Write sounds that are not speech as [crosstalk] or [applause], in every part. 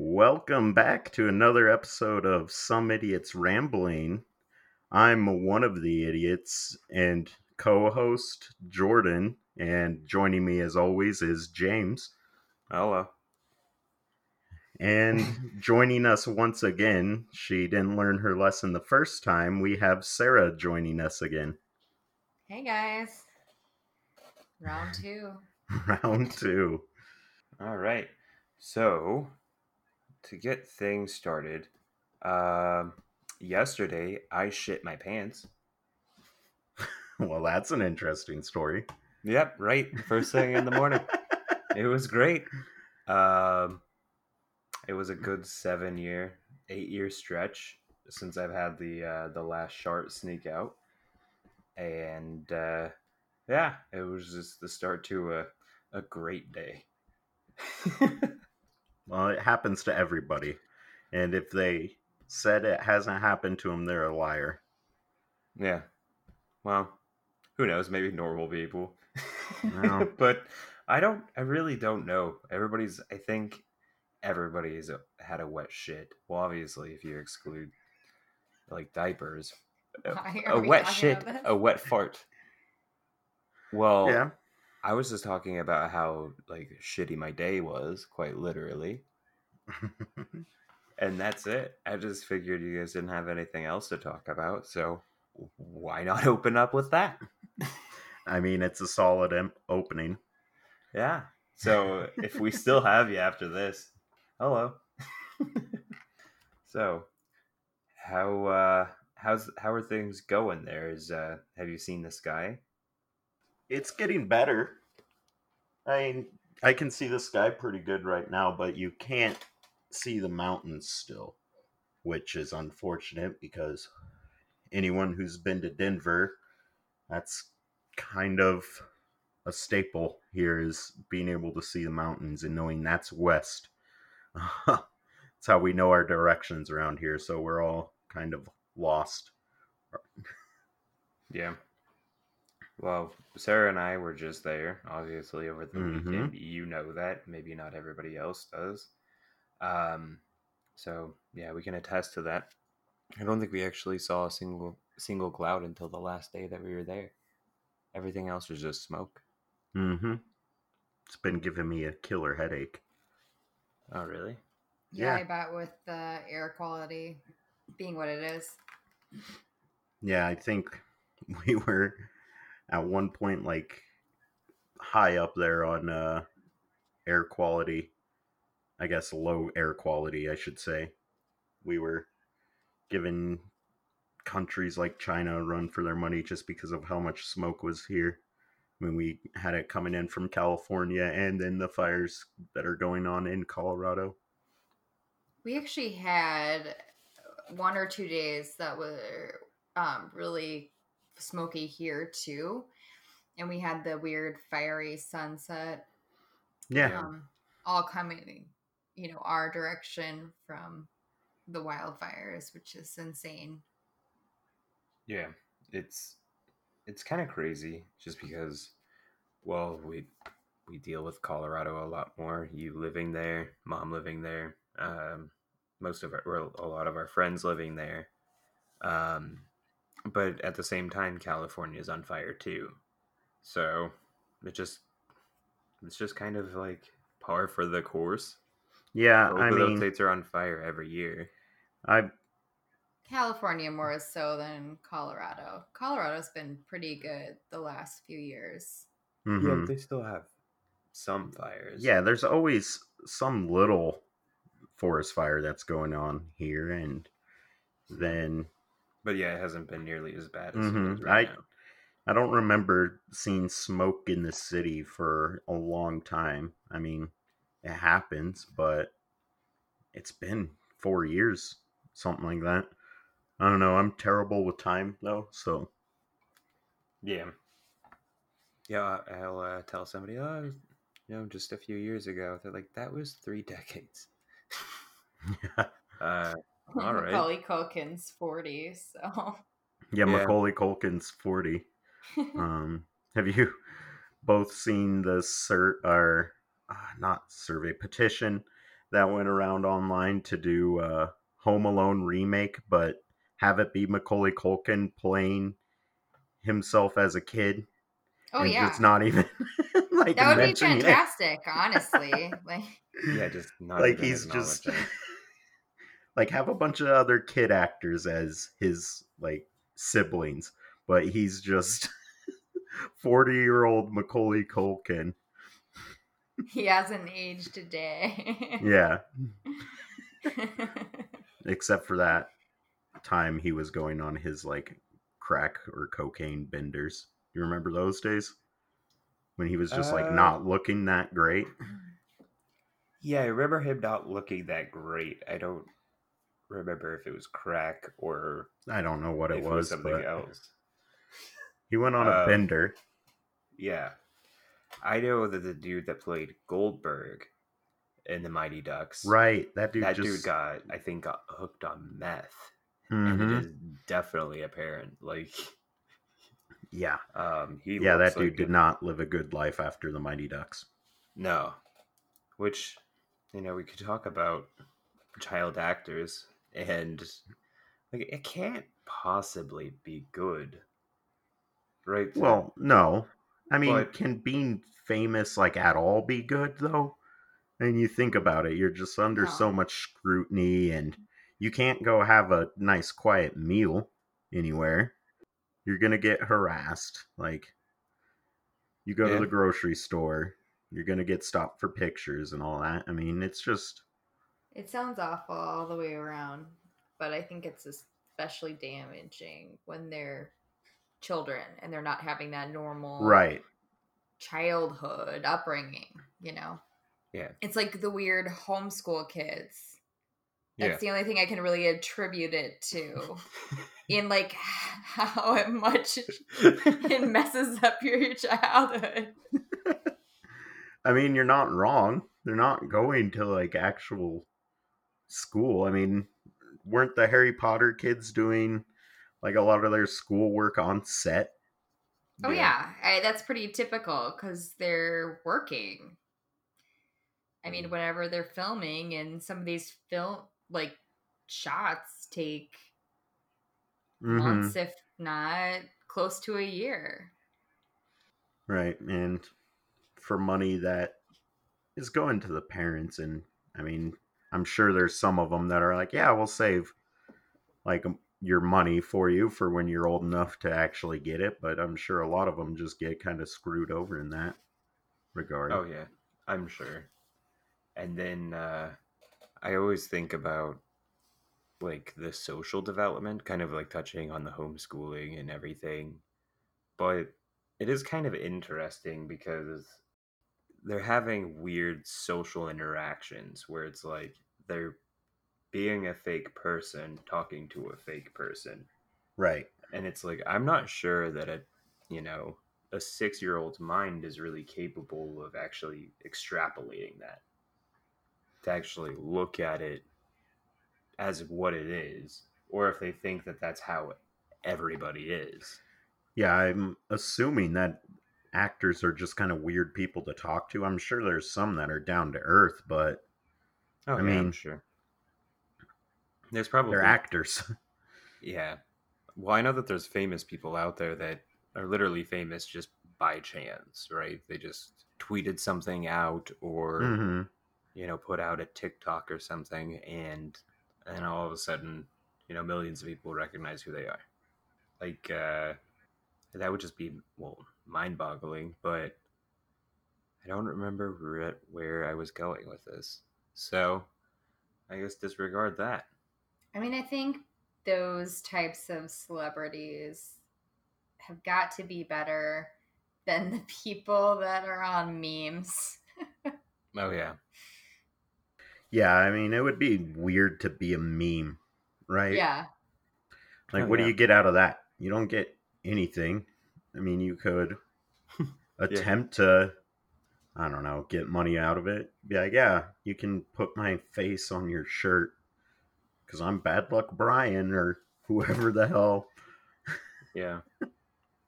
Welcome back to another episode of Some Idiots Rambling. I'm one of the idiots and co host Jordan, and joining me as always is James. Hello. And [laughs] joining us once again, she didn't learn her lesson the first time. We have Sarah joining us again. Hey guys. Round two. [laughs] Round two. All right. So, to get things started, um, yesterday I shit my pants. [laughs] Well, that's an interesting story. Yep, right. First thing in the morning. [laughs] it was great. Um, it was a good seven year, eight year stretch since I've had the uh, the last shart sneak out, and uh, yeah, it was just the start to a a great day. [laughs] Well, it happens to everybody. And if they said it hasn't happened to them, they're a liar. Yeah. Well, who knows? Maybe normal people. No. [laughs] but I don't. I really don't know. Everybody's. I think everybody's had a wet shit. Well, obviously, if you exclude like diapers, [laughs] a, a wet shit, a wet fart. Well, Yeah. I was just talking about how like shitty my day was, quite literally, and that's it. I just figured you guys didn't have anything else to talk about, so why not [laughs] open up with that? [laughs] I mean, it's a solid em- opening. Yeah. So if we [laughs] still have you after this, hello. so, how uh how's how are things going there? Is uh have you seen the sky? It's getting better. I mean, I can see the sky pretty good right now, but you can't see the mountains still, which is unfortunate because anyone who's been to Denver, that's kind of a staple here is being able to see the mountains and knowing that's west. [laughs] that's how we know our directions around here, so we're all kind of lost. Yeah. Well, Sarah and I were just there, obviously over the Mhm. weekend. You know that. Maybe not everybody else does. Um so yeah, we can attest to that. I don't think we actually saw a single single cloud until the last day that we were there. Everything else was just smoke. Mm-hmm. It's been giving me a killer headache. Oh, really? Yeah, Yeah. I bet with the air quality being what it is. Yeah, I think [laughs] we were at one point like high up there on uh air quality. I guess low air quality, I should say. We were giving countries like China a run for their money just because of how much smoke was here. I mean, we had it coming in from California and then the fires that are going on in Colorado. We actually had one or two days that were um, really smoky here too. And we had the weird fiery sunset Yeah. um, all coming, you know, our direction from the wildfires, which is insane. Yeah, it's it's kind of crazy just because well, we we deal with Colorado a lot more. You living there, mom living there, um, most of our well, a lot of our friends living there. Um, but at the same time, California is on fire too. So it just it's just kind of like par for the course. Yeah, Both I of those mean, states are on fire every year. I California more so than Colorado. Colorado's been pretty good the last few years. mhm. Yeah, they still have some fires. yeah, there's always some little forest fire that's going on here, and then but yeah, it hasn't been nearly as bad as Mhm, it is right I- now. I don't remember seeing smoke in the city for a long time. I mean, it happens, but it's been four years, something like that. I don't know. I'm terrible with time though, so Yeah. Yeah, I'll uh, tell somebody, oh, you know, just a few years ago. They're like, that was three [laughs] decades. [laughs] Uh, All [laughs] right. Macaulay Culkin's 40, so. yeah, Yeah. Macaulay Culkin's forty. [laughs] Um, have you both seen the sur or uh, not survey petition that went around online to do a Home Alone remake, but have it be Macaulay Culkin playing himself as a kid. Oh and yeah, it's not even [laughs] like that would be mentioning it. fantastic. Honestly, like Yeah, just not like even he's just acknowledging. Like have a bunch of other kid actors as his like siblings, but he's just [laughs] forty year old Macaulay Culkin. he hasn't aged a day. Yeah, [laughs] except for that time he was going on his like crack or cocaine benders. You remember those days when he was just like Uh, not looking that great? [clears throat] Yeah, I remember him not looking that great. I don't remember if it was crack or I don't know what if it was, something but else. he went on a Um, bender. Yeah. I know that the dude that played Goldberg in the Mighty Ducks, Right, that dude that just dude got, I think, got hooked on meth, Mhm. and it is definitely apparent. Like, yeah, um, he yeah. That dude like did a- not live a good life after the Mighty Ducks. No, which you know we could talk about child actors, and like it can't possibly be good, right? Well, no, I mean, But- can being famous like at all be good though? And you think about it, you're just under No. so much scrutiny, and you can't go have a nice quiet meal anywhere. You're gonna get harassed. Like, you go Yeah. to the grocery store, you're gonna get stopped for pictures and all that. I mean, it's just it sounds awful all the way around, but I think it's especially damaging when they're children and they're not having that normal right. childhood upbringing. You know, yeah, it's like the weird homeschool kids. That's yeah. the only thing I can really attribute it to. [laughs] In like how much [laughs] it messes up your childhood. [laughs] I mean, you're not wrong. They're not going to like actual school. I mean, weren't the Harry Potter kids doing like a lot of their schoolwork on set? Oh yeah, I, that's pretty typical because they're working. I mean, whenever they're filming, and some of these film like shots take Mhm. months, if not close to a year. Right. And for money that is going to the parents. And I mean, I'm sure there's some of them that are like, yeah, we'll save like your money for you for when you're old enough to actually get it. But I'm sure a lot of them just get kind of screwed over in that regard. Oh yeah, I'm sure. And then uh, I always think about like the social development, kind of like touching on the homeschooling and everything. But it is kind of interesting because they're having weird social interactions where it's like they're being a fake person talking to a fake person. Right. and it's like i'm not sure that a you know a six year old's mind is really capable of actually extrapolating that. To actually look at it as what it is or if they think that that's how everybody is. Yeah, I'm assuming that actors are just kind of weird people to talk to. I'm sure there's some that are down to earth, but oh I I mean- mean sure there's probably they're actors. [laughs] yeah well i know that there's famous people out there that are literally famous just by chance right they just tweeted something out or hmm you know, put out a TikTok or something, and and all of a sudden, you know, millions of people recognize who they are. Like uh, that would just be well mind-boggling. But I don't remember where, where I was going with this, so I guess disregard that. I mean, I think those types of celebrities have got to be better than the people that are on memes. [laughs] Oh yeah, Yeah, I mean, it would be weird to be a meme, right? Yeah. Like, Oh, what yeah. do you get out of that? You don't get anything. I mean, you could [laughs] attempt to, I don't know, get money out of it. Be like, yeah, you can put my face on your shirt because I'm Bad Luck Brian or whoever the hell. yeah.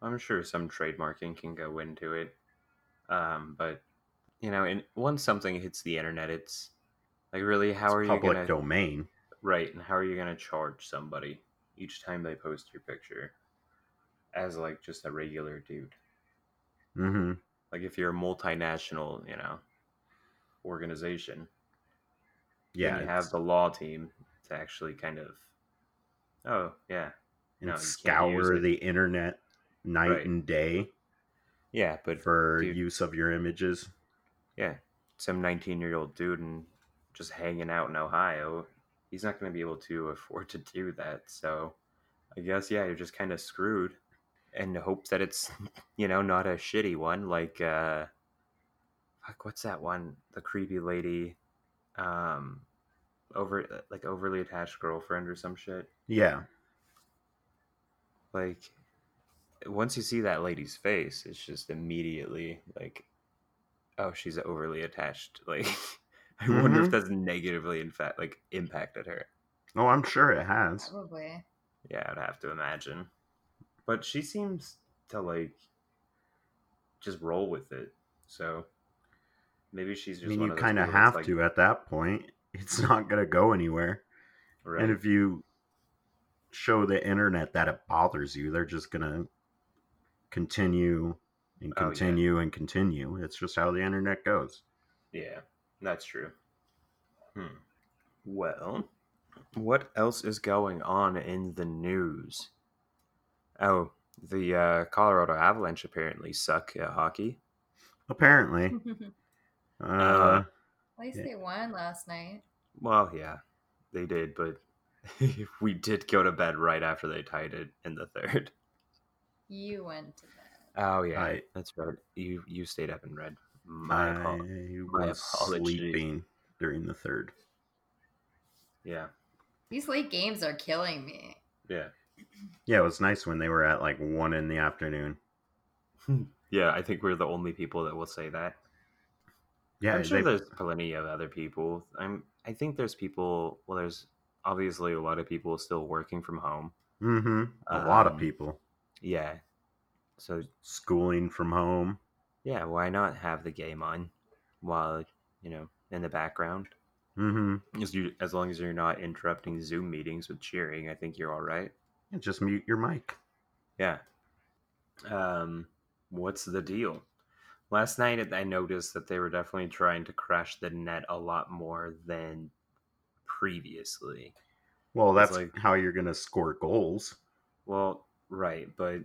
I'm sure some trademarking can go into it, um, but you know, and once something hits the internet, it's Like, really, how It's are you public domain. right? And how are you gonna charge somebody each time they post your picture as like just a regular dude? hmm Like, if you're a multinational, you know, organization, Yeah, you have the law team to actually kind of, oh yeah, and no, you can't use scour the internet night Right. and day yeah, but for dude. use of your images. yeah, some 19 year old dude and just hanging out in Ohio, he's not going to be able to [laughs] afford to do that. So I guess, yeah, you're just kind of screwed and hope that it's, you know, not a shitty one. Like, uh, fuck, what's that one? The creepy lady, um, over, like overly attached girlfriend or some shit. Yeah, Like, once you see that lady's face, it's just immediately like, oh, she's overly attached. [laughs] Like, I wonder if Mhm. that's negatively, in fact, like impacted her. oh, I'm sure it has. Probably. Yeah, I'd have to imagine. But she seems to like just roll with it. So maybe she's just. I mean, you kind of have like, to at that point. It's [laughs] not going to go anywhere. Right. And if you show the internet that it bothers you, they're just going to continue and Oh, yeah. continue and continue. It's just how the internet goes. Yeah, that's true. Hmm. Well, what else is going on in the news? Oh, the uh, Colorado Avalanche apparently suck at hockey. Apparently. [laughs] At Uh, least Yeah. they won last night. Well, yeah, they did, but [laughs] we did go to bed right after they tied it in the third. You went to bed. Oh yeah, I- that's right. You you stayed up and read. My I apo- my was apology. sleeping during the third. yeah, These late games are killing me. yeah, Yeah, it was nice when they were at like one in the afternoon. yeah. I think we're the only people that will say that. Yeah, I'm sure they- there's plenty of other people. I'm. I think there's people. Well, there's obviously a lot of people still working from home. hmm A lot of Um, people Yeah. So schooling from home. yeah, why not have the game on while you know in the background? hmm As you, as long as you're not interrupting Zoom meetings with cheering, I think you're all right. Just mute your mic. Yeah. Um, what's the deal? Last night I noticed that they were definitely trying to crash the net a lot more than previously. Well, that's like- how you're gonna score goals. Well, right, but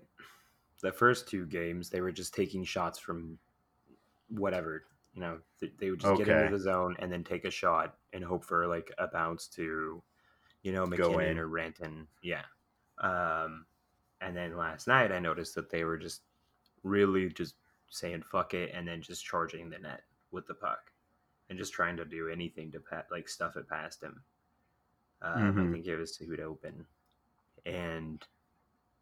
the first two games they were just taking shots from whatever, you know, th- they would just get into the zone and then take a shot and hope for like a bounce to, you know, MacKinnon in. or Renton. Yeah. Um, and then last night I noticed that they were just really just saying fuck it and then just charging the net with the puck and just trying to do anything to pa- like stuff it past him. Um, I Mhm. think it was who'd open, and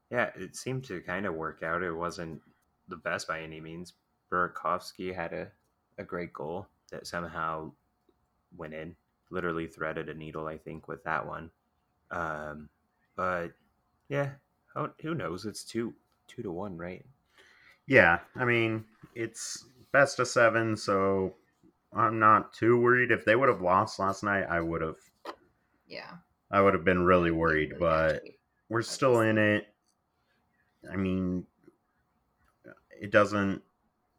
yeah, it seemed to kind of work out. It wasn't the best by any means. Burakovsky had a, a great goal that somehow went in. Literally threaded a needle, I think, with that one. Um, but yeah, who, who knows? It's two two to one, right? Yeah, I mean it's best of seven, so I'm not too worried. If they would have lost last night, I would have. Yeah. I would have been really worried, Really but actually. we're still in it. I mean, it doesn't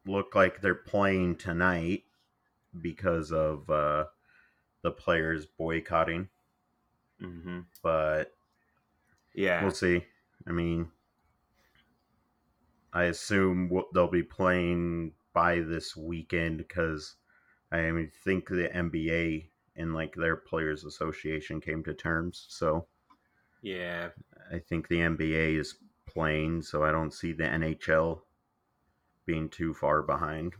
look like they're playing tonight because of uh, the players boycotting, Mm-hmm. but Yeah, we'll see. I mean, I assume what they'll be playing by this weekend because I mean, think the NBA and like their players association came to terms. So yeah, I think the NBA is playing, so I don't see the NHL being too far behind.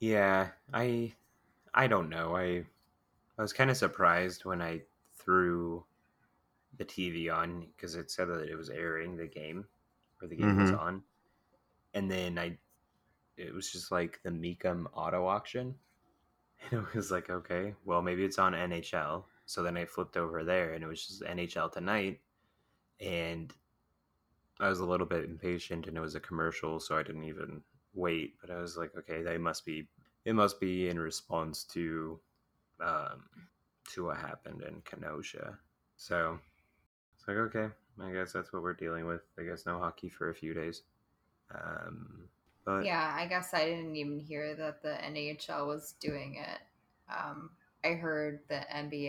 Yeah, I I don't know. I I was kind of surprised when I threw the TV on because it said that it was airing the game or the game was Mhm. on. And then I it was just like the Mecum auto auction. [laughs] And it was like, okay, well maybe it's on NHL. So then I flipped over there and it was just NHL tonight and I was a little bit impatient and it was a commercial so I didn't even wait, but I was like, okay, they must be it must be in response to um, to what happened in Kenosha. So it's like, okay, I guess that's what we're dealing with. I guess no hockey for a few days. Um, but Yeah, I guess I didn't even hear that the NHL was doing it. Um, I heard the NBA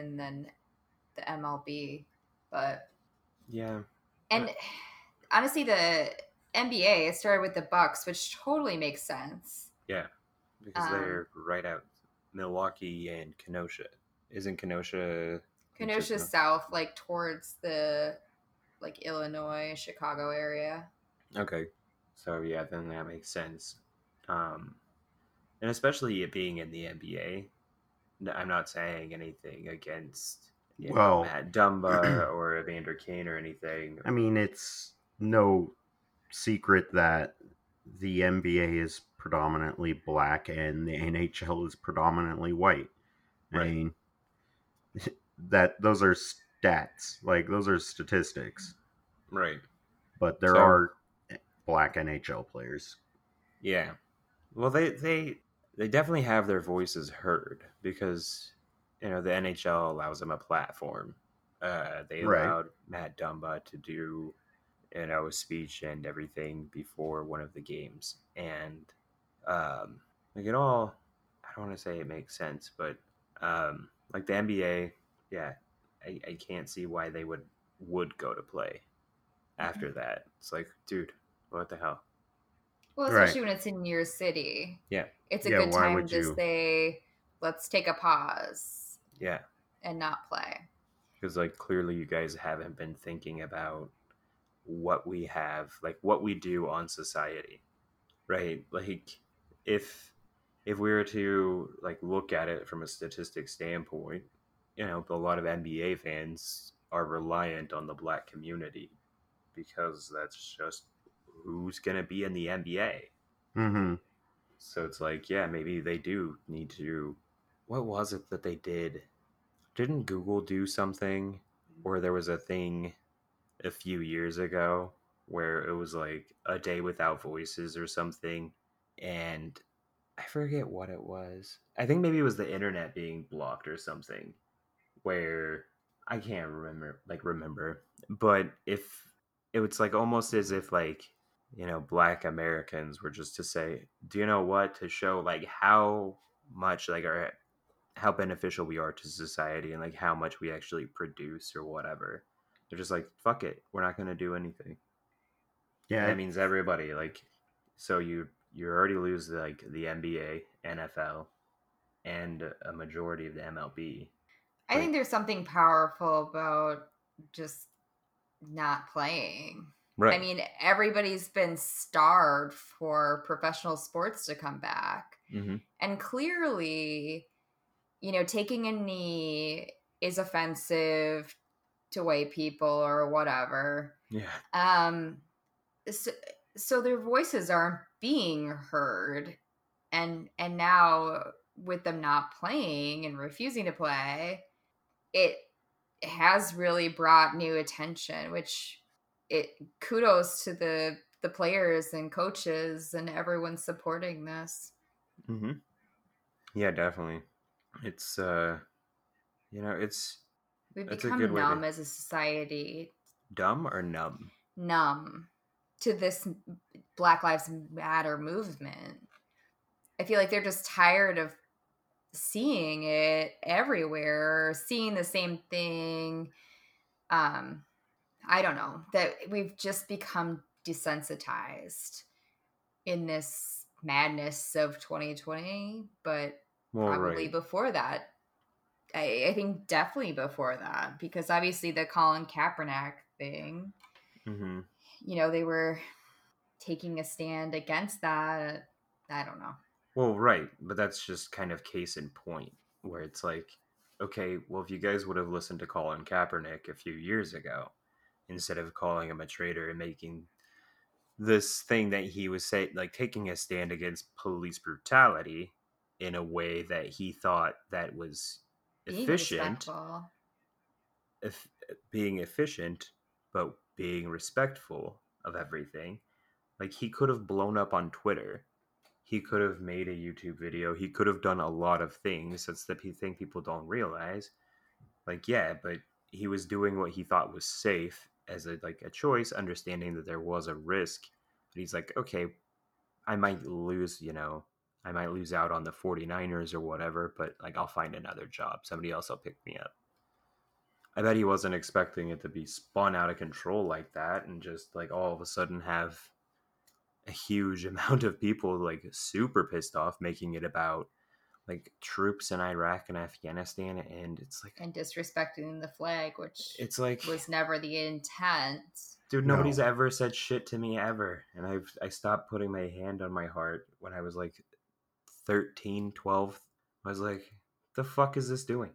and then the MLB, but yeah, and honestly, the NBA it started with the Bucks, which totally makes sense. yeah, because Um, they're right out Milwaukee and Kenosha. Isn't Kenosha? Kenosha South, like towards the like Illinois, Chicago area. Okay, so yeah, then that makes sense. Um, and especially it being in the NBA, I'm not saying anything against you know, Well- Matt Dumba [clears throat] or Evander Kane or anything. I mean, it's no secret that the NBA is predominantly black and the NHL is predominantly white. I Right. mean, [laughs] that those are stats, like those are statistics. Right. But there So- are black NHL players. Yeah. Well, they they they definitely have their voices heard because you know the NHL allows them a platform. Uh, they Right. allowed Matt Dumba to do you know a speech and everything before one of the games, and um, like it all. I don't want to say it makes sense, but um, like the NBA, yeah, I, I can't see why they would would go to play after mm-hmm. that. It's like, dude, what the hell? Well, Right. especially when it's in your city. Yeah. It's a Yeah, good time to you? say, let's take a pause Yeah. and not play. because like clearly you guys haven't been thinking about what we have like what we do on society right like if if we were to like look at it from a statistic standpoint you know a lot of nba fans are reliant on the black community because that's just who's going to be in the nba Mm-hmm. so it's like, yeah, maybe they do need to. What was it that they did? Didn't Google do something Or there was a thing a few years ago where it was like a day without voices or something? And I forget what it was. I think maybe it was the internet being blocked or something where I can't remember, like, remember. But if it was like almost as if, like, you know, black Americans were just to say, do you know what? To show like how much like our how beneficial we are to society and like how much we actually produce or whatever. They're just like, fuck it, we're not gonna do anything. Yeah, That means everybody like so you you already lose like the NBA, NFL, and a majority of the MLB. I think there's something powerful about just not playing. Right. I mean, everybody's been starved for professional sports to come back. hmm And clearly, you know, taking a knee is offensive to white people or whatever. Yeah. Um so, so their voices aren't being heard and and now with them not playing and refusing to play, it has really brought new attention, which it kudos to the the players and coaches and everyone supporting this. Mm-hmm. Yeah, definitely. It's uh, you know, it's We've a become good way to- numb as a society, dumb or numb. numb to this Black Lives Matter movement. I feel like they're just tired of seeing it everywhere, seeing the same thing. Um, I don't know that we've just become desensitized in this madness of 2020, but Well, probably right. before that. I, I think definitely before that because obviously the Colin Kaepernick thing, hmm you know, they were taking a stand against that. I don't know. Well, right, but that's just kind of case in point where it's like, okay, well, if you guys would have listened to Colin Kaepernick a few years ago, instead of calling him a traitor and making this thing that he was saying, like taking a stand against police brutality in a way that he thought that was Being efficient, respectful. eff- being efficient, but being respectful of everything. Like he could have blown up on Twitter he could have made a YouTube video. He could have done a lot of things. That's the thing people don't realize. Like, yeah, but he was doing what he thought was safe as a like a choice, understanding that there was a risk. But he's like, okay, I might lose, you know, I might lose out on the 49ers or whatever, but like I'll find another job. Somebody else will pick me up. I bet he wasn't expecting it to be spun out of control like that and just like all of a sudden have a huge [laughs] amount of people like super pissed off making it about like troops in Iraq and Afghanistan and it's like and disrespecting the flag which it's like was never the intent. Dude nobody's no. ever said shit to me ever and I've I stopped putting my hand on my heart when I was like 13 12 I was like the fuck is this doing?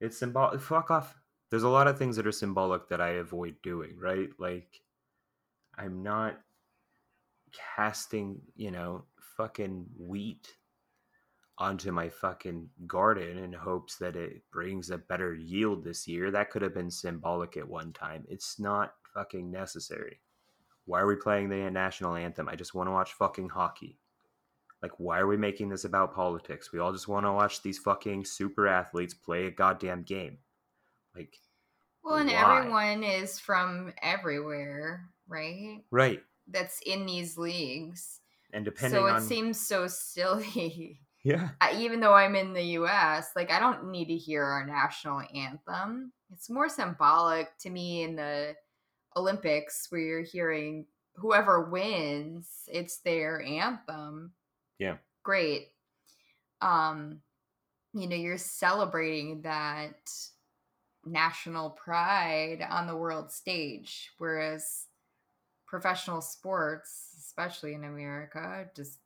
It's symbolic fuck off. There's a lot of things that are symbolic that I avoid doing right? Like I'm not casting, you know, fucking wheat onto my fucking garden in hopes that it brings a better yield this year. That could have been symbolic at one time. It's not fucking necessary. Why are we playing the national anthem? I just want to watch fucking hockey. Like, why are we making this about politics? We all just want to watch these fucking super athletes play a goddamn game. Like, well, and why? everyone is from everywhere, right? Right that's in these leagues. And depending so it on... seems so silly. [laughs] Yeah. I, even though I'm in the US, like I don't need to hear our national anthem. It's more symbolic to me in the Olympics where you're hearing whoever wins, it's their anthem. Yeah. Great. Um you know, you're celebrating that national pride on the world stage whereas professional sports, especially in America, just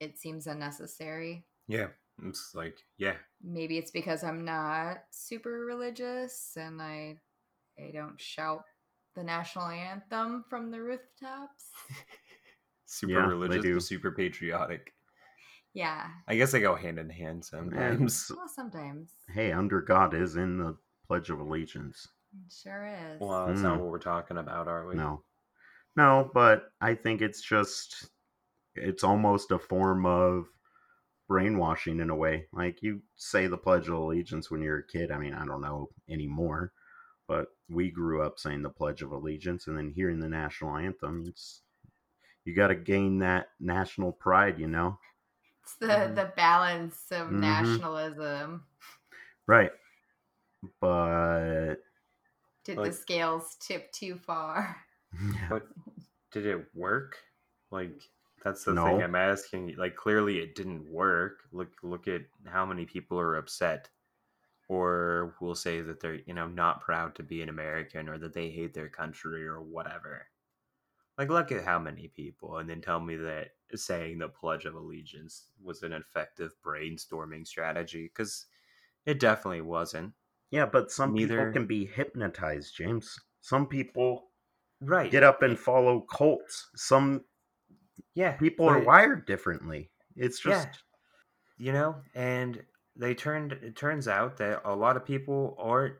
it seems unnecessary. Yeah. It's like, yeah. Maybe it's because I'm not super religious and I I don't shout the national anthem from the rooftops. [laughs] super yeah, religious, super patriotic. Yeah. I guess they go hand in hand sometimes. Well, sometimes. Hey, under God is in the Pledge of Allegiance. It sure is. Well, that's mm. not what we're talking about, are we? No. No, but I think it's just it's almost a form of brainwashing in a way. Like you say the Pledge of Allegiance when you're a kid. I mean, I don't know anymore, but we grew up saying the Pledge of Allegiance and then hearing the national anthem. It's you got to gain that national pride, you know. It's the mm-hmm. the balance of mm-hmm. nationalism. Right. But did like, the scales tip too far? [laughs] But did it work? Like that's the no. thing I'm asking. Like clearly it didn't work. Look look at how many people are upset or will say that they're, you know, not proud to be an American or that they hate their country or whatever. Like look at how many people and then tell me that saying the pledge of allegiance was an effective brainstorming strategy cuz it definitely wasn't. Yeah, but some Neither... people can be hypnotized, James. Some people right. get up and follow cults. Some yeah people are wired differently. It's just yeah. you know and they turned it turns out that a lot of people aren't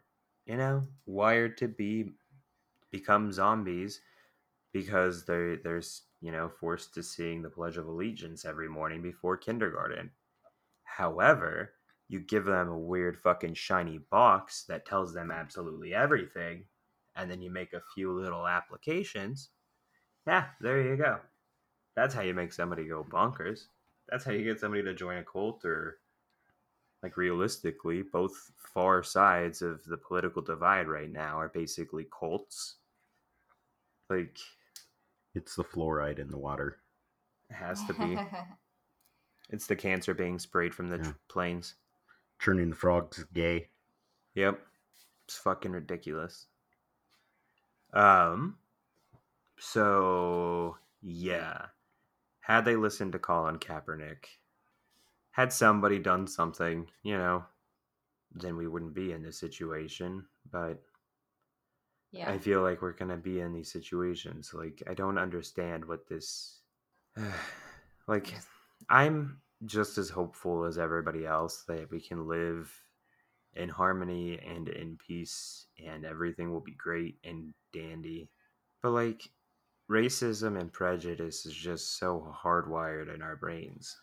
you know wired to be become zombies because they they're you know forced to seeing the pledge of allegiance every morning before kindergarten. However you give them a weird fucking shiny box that tells them absolutely everything and then you make a few little applications, yeah, there you go. That's how you make somebody go bonkers. That's how you get somebody to join a cult or like realistically, both far sides of the political divide right now are basically cults. Like it's the fluoride in the water. It has to be. [laughs] it's the cancer being sprayed from the yeah. planes. Turning the frogs gay. Yep. It's fucking ridiculous. Um, so yeah, had they listened to Colin Kaepernick, had somebody done something, you know, then we wouldn't be in this situation. But yeah. I feel like we're gonna be in these situations. Like I don't understand what this. [sighs] like I'm just as hopeful as everybody else that we can live in harmony and in peace and everything will be great and dandy. But like racism and prejudice is just so hardwired in our brains.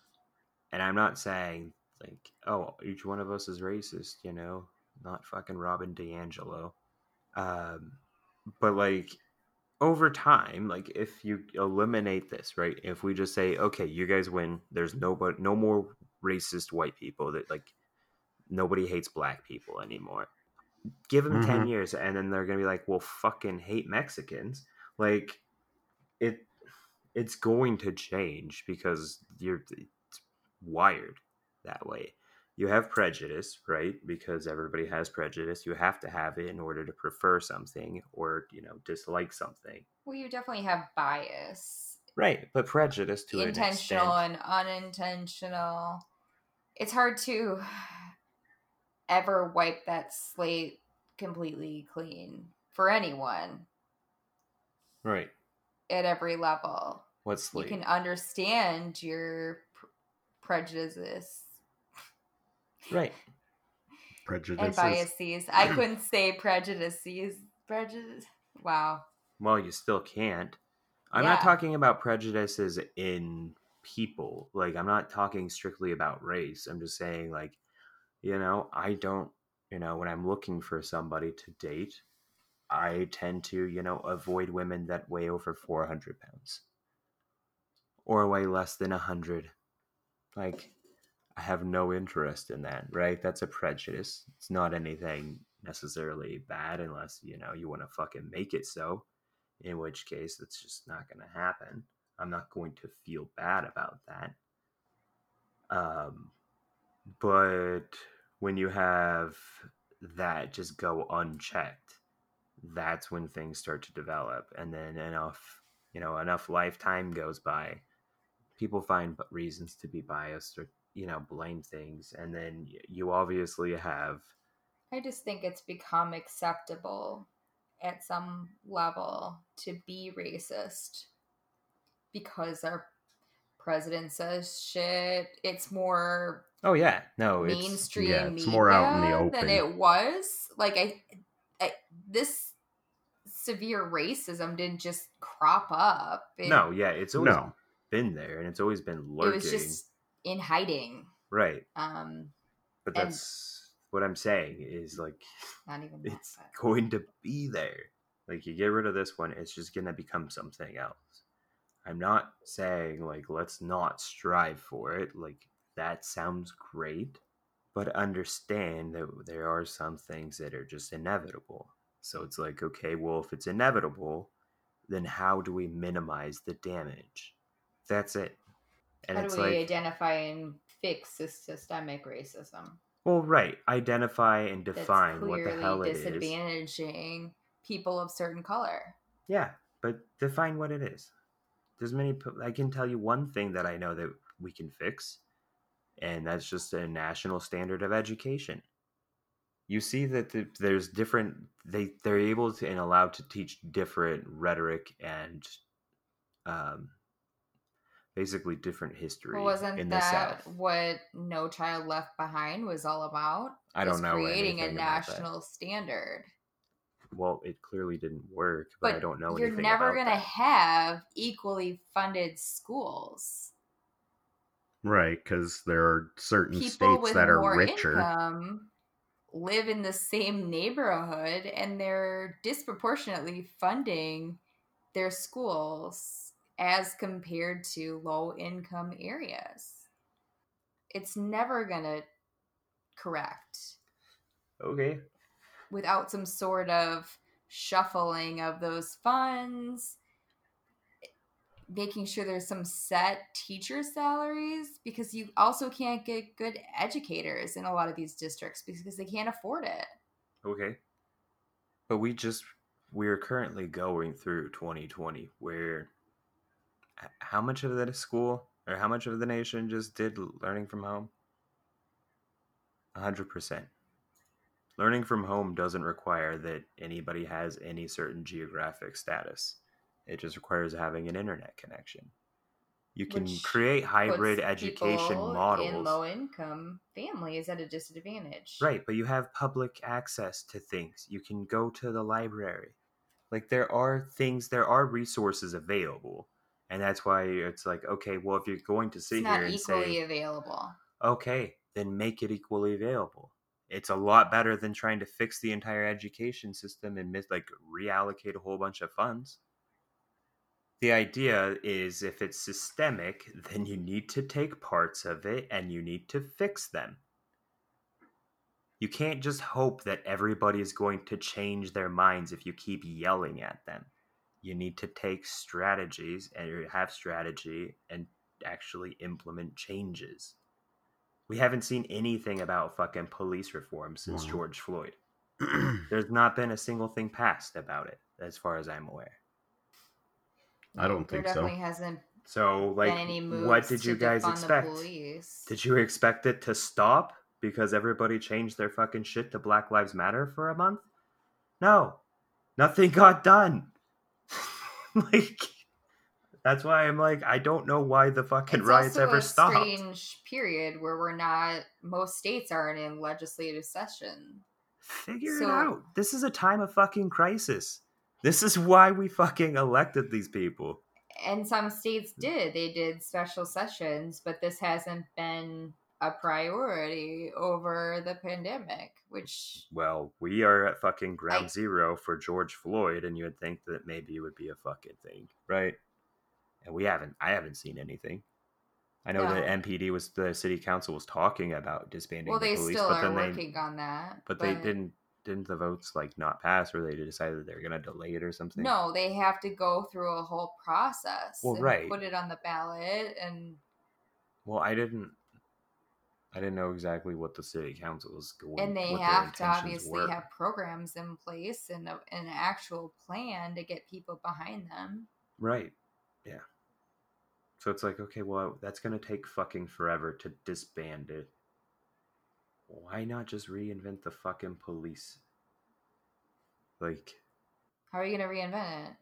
And I'm not saying like, oh, each one of us is racist, you know, not fucking Robin DiAngelo. Um, but like over time, like if you eliminate this, right? If we just say, okay, you guys win, there's no but no more racist white people that like nobody hates black people anymore. Give them Mhm. 10 years and then they're going to be like, well, fucking hate Mexicans. Like it it's going to change because you're it's wired that way. You have prejudice, right? Because everybody has prejudice. You have to have it in order to prefer something or, you know, dislike something. Well, you definitely have bias, Right, but prejudice to intentional an extent. and unintentional. It's hard to ever wipe that slate completely clean for anyone Right. at every level. What's You can understand your pr- prejudices Right. [laughs] and Prejudices. biases. I couldn't say prejudices. Prejudice. Wow. Well, you still can't. I'm not talking about prejudices in people. Like, I'm not talking strictly about race. I'm just saying, like, you know, I don't, you know, when I'm looking for somebody to date, I tend to, you know, avoid women that weigh over 400 pounds or weigh less than 100. Like, I have no interest in that, right? That's a prejudice. It's not anything necessarily bad unless, you know, you want to fucking make it so in which case it's just not going to happen. I'm not going to feel bad about that. Um, but when you have that just go unchecked, that's when things start to develop, and then enough, you know, enough lifetime goes by, people find reasons to be biased or you know blame things, and then you obviously have I just think it's become acceptable at some level to be racist because our president says shit. It's more oh yeah no it's mainstream yeah, it's media more out in the open than it was. Like I, I this severe racism didn't just crop up. It, no yeah it's always No. been there and it's always been lurking. it lurking was just in hiding. right Um, but that's what i'm saying is like [laughs] not even that, it's but- going to be there like you get rid of this one it's just going to become something else i'm not saying like let's not strive for it like that sounds great but understand that there are some things that are just inevitable so it's like okay well if it's inevitable then how do we minimize the damage that's it and How it's do we like identify and fix this systemic racism? well right identify and that's define what the hell it is disadvantaging people of certain color. Yeah, but define what it is. There's many. i can tell you one thing that I know that we can fix, and that's just a national standard of education. You see that the, there's different. They they're able to and allowed to teach different rhetoric and, um, basically different history wasn't in that what No Child Left Behind was all about? I don't know creating a anything about that. national standard. Well, it clearly didn't work, but, But I don't know you're never gonna have equally funded schools. Right, because there are certain People states that are richer. income live in the same neighborhood, and they're disproportionately funding their schools as compared to low income areas. It's never gonna correct. Okay. Without some sort of shuffling of those funds making sure there's some set teacher salaries because you also can't get good educators in a lot of these districts because they can't afford it Okay. But we just we're currently going through 2020 where how much of the school or how much of the nation just did learning from home? 100%. Learning from home doesn't require that anybody has any certain geographic status. It just requires having an internet connection. You can Which create hybrid education people in models. low income families at a disadvantage Right, but you have public access to things. You can go to the library. Like there are things, there are resources available. And that's why it's like, okay, well, if you're going to sit It's here not and equally say, available. okay, then make it equally available. It's a lot better than trying to fix the entire education system and mis- like reallocate a whole bunch of funds. The idea is if it's systemic, [laughs] then you need to take parts of it and you need to fix them. You can't just hope that everybody is going to change their minds if you keep yelling at them. You need to take strategies and have strategy and actually implement changes. We haven't seen anything about fucking police reform since Wow. George Floyd. [clears throat] There's not been a single thing passed about it, as far as I'm aware. I don't there think so. definitely hasn't So, like, been any moves what did you guys expect? Did you expect it to stop because everybody changed their fucking shit to Black Lives Matter for a month? No, nothing got done. [laughs] like, that's why I'm like, I don't know why the fucking it's riots also ever a stopped. strange period where we're not. Most states aren't in legislative session. Figure it out. This is a time of fucking crisis. This is why we fucking elected these people. and some states did they did special sessions but this hasn't been a priority over the pandemic which Well, we are at fucking ground I- zero for George Floyd, and you would think that maybe it would be a fucking thing, right? And we haven't. I haven't seen anything. I know No. that MPD was the city council was talking about disbanding well the they police, still but are then they working on that but they didn't didn't the votes like not pass, or they decided they were gonna delay it or something. no they have to go through a whole process Well, right. put it on the ballot and Well, I didn't. I didn't know exactly what the city council was going. and they have to obviously were. have programs in place and a, an actual plan to get people behind them Right. Yeah. So it's like, okay, well, that's going to take fucking forever to disband it. Why not just reinvent the fucking police? Like, how are you going to reinvent it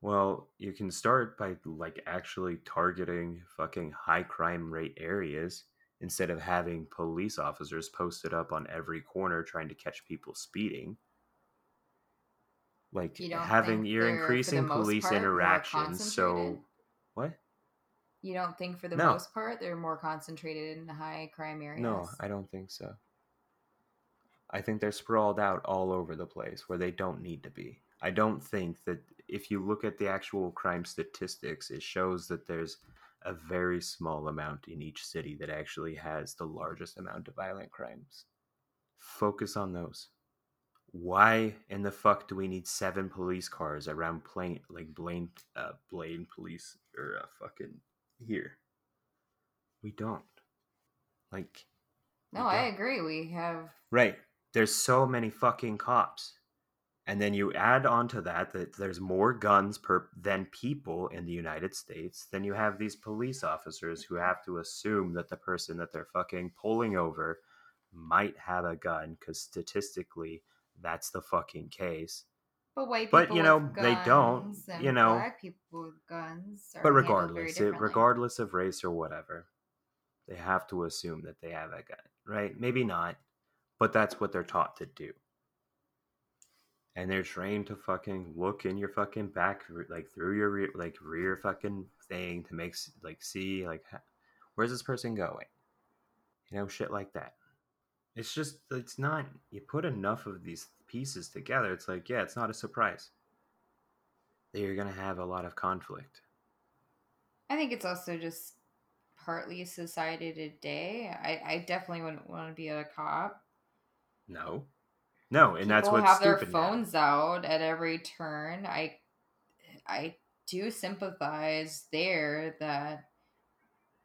well, you can start by like actually targeting fucking high crime rate areas instead of having police officers posted up on every corner trying to catch people speeding. Like having you're they're, for the increasing police interactions. So? What? You don't think for the No. most part they're more concentrated in the high crime areas? No, I don't think so. I think they're sprawled out all over the place where they don't need to be. I don't think that if you look at the actual crime statistics, it shows that there's a very small amount in each city that actually has the largest amount of violent crimes. Focus on those. Why in the fuck do we need seven police cars around Plain like Blaine uh Blaine police or uh, fucking here? We don't. Like No, I don't. agree. We have Right. There's so many fucking cops. And then you add on to that that there's more guns per than people in the United States. Then you have these police officers who have to assume that the person that they're fucking pulling over might have a gun because statistically that's the fucking case. But white But, you know, they don't, you know. black people with guns. But regardless, it, regardless of race or whatever, they have to assume that they have a gun, right? Maybe not, but that's what they're taught to do. And they're trained to fucking look in your fucking back, like through your rear, like rear fucking thing to make like see like where's this person going, you know, shit like that. It's just it's not you put enough of these pieces together. It's like yeah, it's not a surprise that you're gonna have a lot of conflict. I think it's also just partly society today. I, I definitely wouldn't want to be a cop. No, no, and that's People what's have their stupid now. phones out at every turn. I I do sympathize there that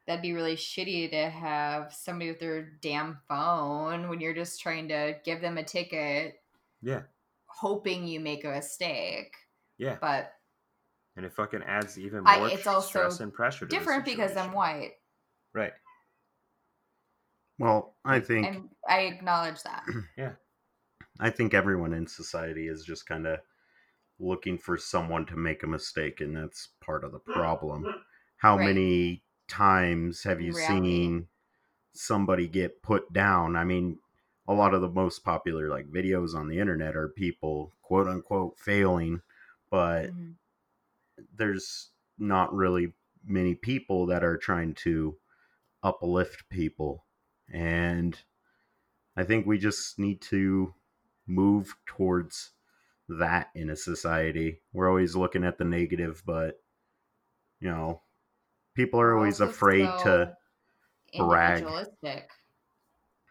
that'd be really shitty to have somebody with their damn phone when you're just trying to give them a ticket Yeah, hoping you make a mistake. yeah, But and it fucking adds even I- more it's tr- also stress and pressure. To the different because I'm white. Right. Well, I think And I acknowledge that. [clears throat] [clears throat] Yeah. I think everyone in society is just kind of looking for someone to make a mistake, and that's part of the problem. How Right. many times have you Reality. seen somebody get put down? I mean, a lot of the most popular like videos on the internet are people quote unquote failing, but Mhm. there's not really many people that are trying to uplift people. And I think we just need to move towards that in a society. We're always looking at the negative, but you know, people are always afraid to so brag.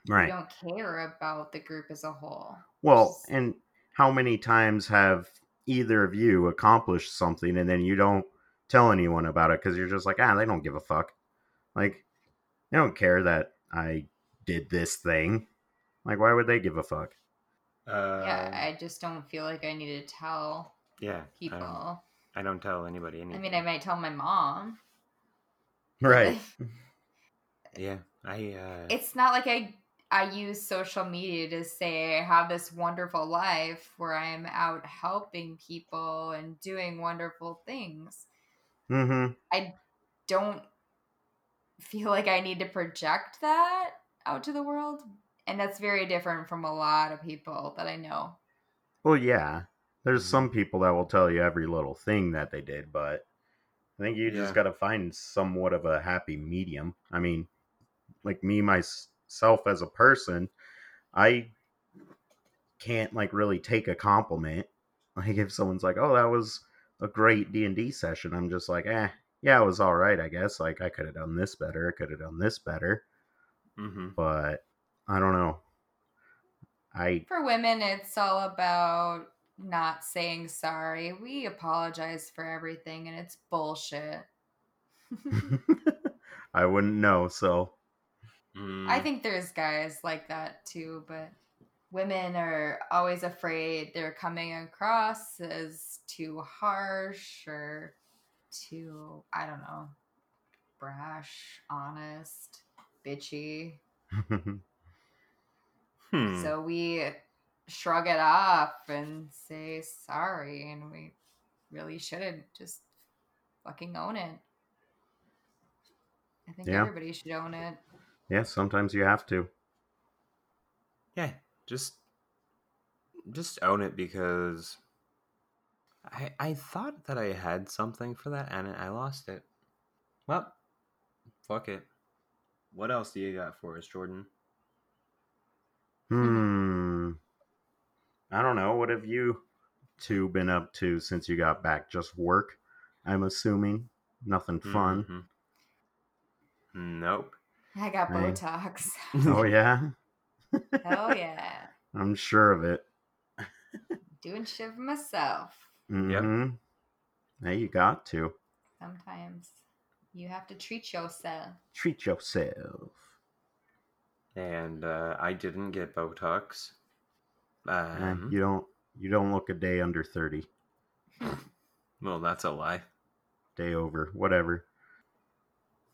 Individualistic. right. We don't care about the group as a whole. Well, Just- and how many times have either of you accomplished something and then you don't tell anyone about it because you're just like, ah, they don't give a fuck. Like, they don't care that I did this thing. Like, why would they give a fuck? Uh, yeah, I just don't feel like I need to tell yeah. people. I don't, I don't tell anybody I mean, I might tell my mom. Right. [laughs] Yeah, I. Uh, it's not like I I use social media to say I have this wonderful life where I'm out helping people and doing wonderful things. mm-hmm. I don't feel like I need to project that out to the world. And that's very different from a lot of people that I know. Well, yeah. There's Mhm. some people that will tell you every little thing that they did, but I think you just got to find somewhat of a happy medium. I mean, like me myself as a person, I can't like really take a compliment. [laughs] Like if someone's like, "Oh, that was a great D&D session." I'm just like, "Eh, yeah, it was all right, I guess. Like I could have done this better. I could have done this better." hmm But I don't know. I For women, it's all about not saying sorry. We apologize for everything and it's bullshit. [laughs] [laughs] I wouldn't know, so Mm, I think there's guys like that too, but women are always afraid they're coming across as too harsh or too, I don't know, brash, honest, bitchy. [laughs] hmm. So we shrug it off and say sorry, and we really shouldn't just fucking own it. I think Yeah. everybody should own it. Yeah, sometimes you have to. yeah, just just own it because I I thought that I had something for that and I lost it. Well, fuck it. What else do you got for us, Jordan? Hmm. I don't know. What have you two been up to since you got back? Just work, I'm assuming. Nothing fun. Mhm. Nope. I got Right. Botox. [laughs] oh yeah, oh [laughs] yeah. I'm sure of it. [laughs] Doing shit for myself. hmm Hey, you got to Sometimes you have to treat yourself. treat yourself. And uh, I didn't get Botox. Um, you don't. You don't look a day under thirty. well, that's a lie. Day over. Whatever.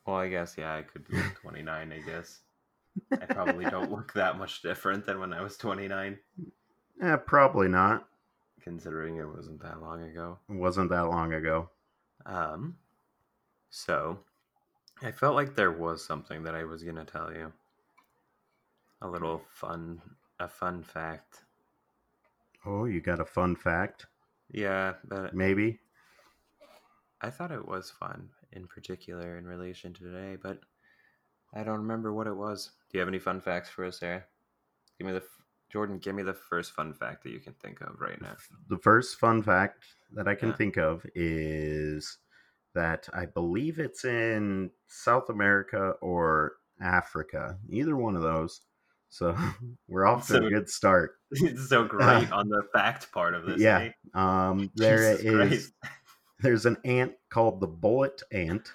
Well, I guess yeah, I could be 29. I guess I probably don't [laughs] look that much different than when I was 29, Eh, probably not. considering it wasn't that long ago. It wasn't that long ago. Um, so I felt like there was something that I was gonna tell you. A little fun, a fun fact. Oh, you got a fun fact? Yeah, but Maybe. I thought it was fun in particular in relation to today, but I don't remember what it was. Do you have any fun facts for us, Sarah? Give me the f- Jordan. Give me the first fun fact that you can think of right now. The first fun fact that I can Yeah. think of is that I believe it's in South America or Africa. Either one of those. So [laughs] we're off to So- a good start. It's [laughs] so great [laughs] on the fact part of this. Yeah. eh? Um, there Jesus is. There's an ant called the bullet ant,